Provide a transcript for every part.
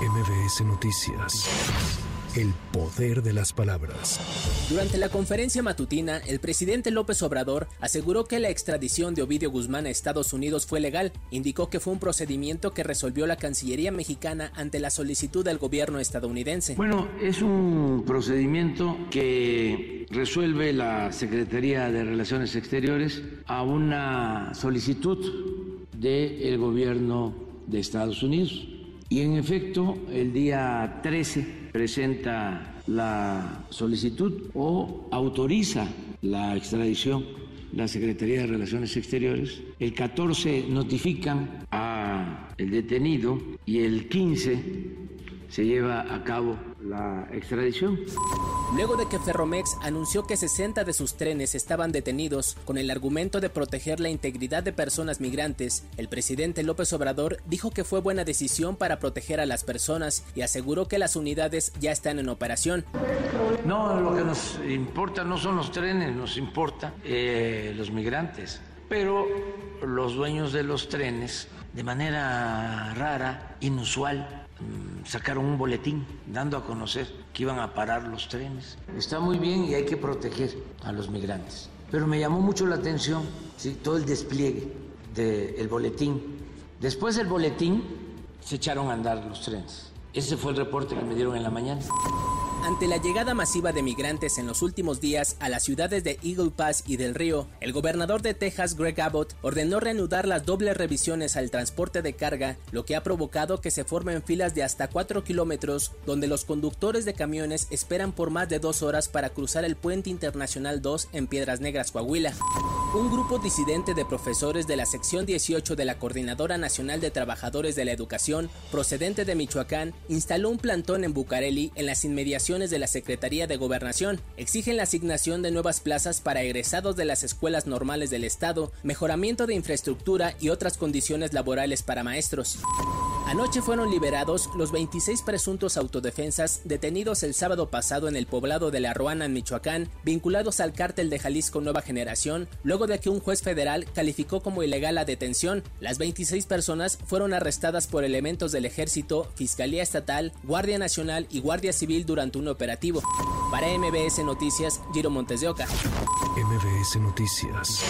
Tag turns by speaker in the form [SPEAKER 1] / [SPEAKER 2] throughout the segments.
[SPEAKER 1] MBS Noticias. El poder de las palabras.
[SPEAKER 2] Durante la conferencia matutina, el presidente López Obrador aseguró que la extradición de Ovidio Guzmán a Estados Unidos fue legal. Indicó que fue un procedimiento que resolvió la Cancillería mexicana ante la solicitud del gobierno estadounidense.
[SPEAKER 3] Bueno, es un procedimiento que resuelve la Secretaría de Relaciones Exteriores a una solicitud del gobierno de Estados Unidos. Y en efecto, el día 13 presenta la solicitud o autoriza la extradición la Secretaría de Relaciones Exteriores. El 14 notifican a el detenido y el 15 se lleva a cabo la extradición.
[SPEAKER 2] Luego de que Ferromex anunció que 60 de sus trenes estaban detenidos con el argumento de proteger la integridad de personas migrantes, el presidente López Obrador dijo que fue buena decisión para proteger a las personas y aseguró que las unidades ya están en operación.
[SPEAKER 3] No, lo que nos importa no son los trenes, nos importa eh, los migrantes. Pero los dueños de los trenes, de manera rara, inusual, sacaron un boletín dando a conocer que iban a parar los trenes. Está muy bien y hay que proteger a los migrantes. Pero me llamó mucho la atención todo el despliegue del boletín. Después del boletín se echaron a andar los trenes. Ese fue el reporte que me dieron en la mañana.
[SPEAKER 2] Ante la llegada masiva de migrantes en los últimos días a las ciudades de Eagle Pass y del Río, el gobernador de Texas, Greg Abbott, ordenó reanudar las dobles revisiones al transporte de carga, lo que ha provocado que se formen filas de hasta 4 kilómetros, donde los conductores de camiones esperan por más de dos horas para cruzar el puente internacional 2 en Piedras Negras, Coahuila. Un grupo disidente de profesores de la sección 18 de la Coordinadora Nacional de Trabajadores de la Educación, procedente de Michoacán, instaló un plantón en Bucareli en las inmediaciones de la Secretaría de Gobernación. Exigen la asignación de nuevas plazas para egresados de las escuelas normales del Estado, mejoramiento de infraestructura y otras condiciones laborales para maestros. Anoche fueron liberados los 26 presuntos autodefensas detenidos el sábado pasado en el poblado de La Ruana, en Michoacán, vinculados al cártel de Jalisco Nueva Generación, luego de que un juez federal calificó como ilegal la detención. Las 26 personas fueron arrestadas por elementos del Ejército, Fiscalía Estatal, Guardia Nacional y Guardia Civil durante un operativo. Para MBS Noticias, Giro Montes de Oca.
[SPEAKER 1] MBS Noticias.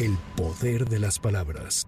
[SPEAKER 1] El poder de las palabras.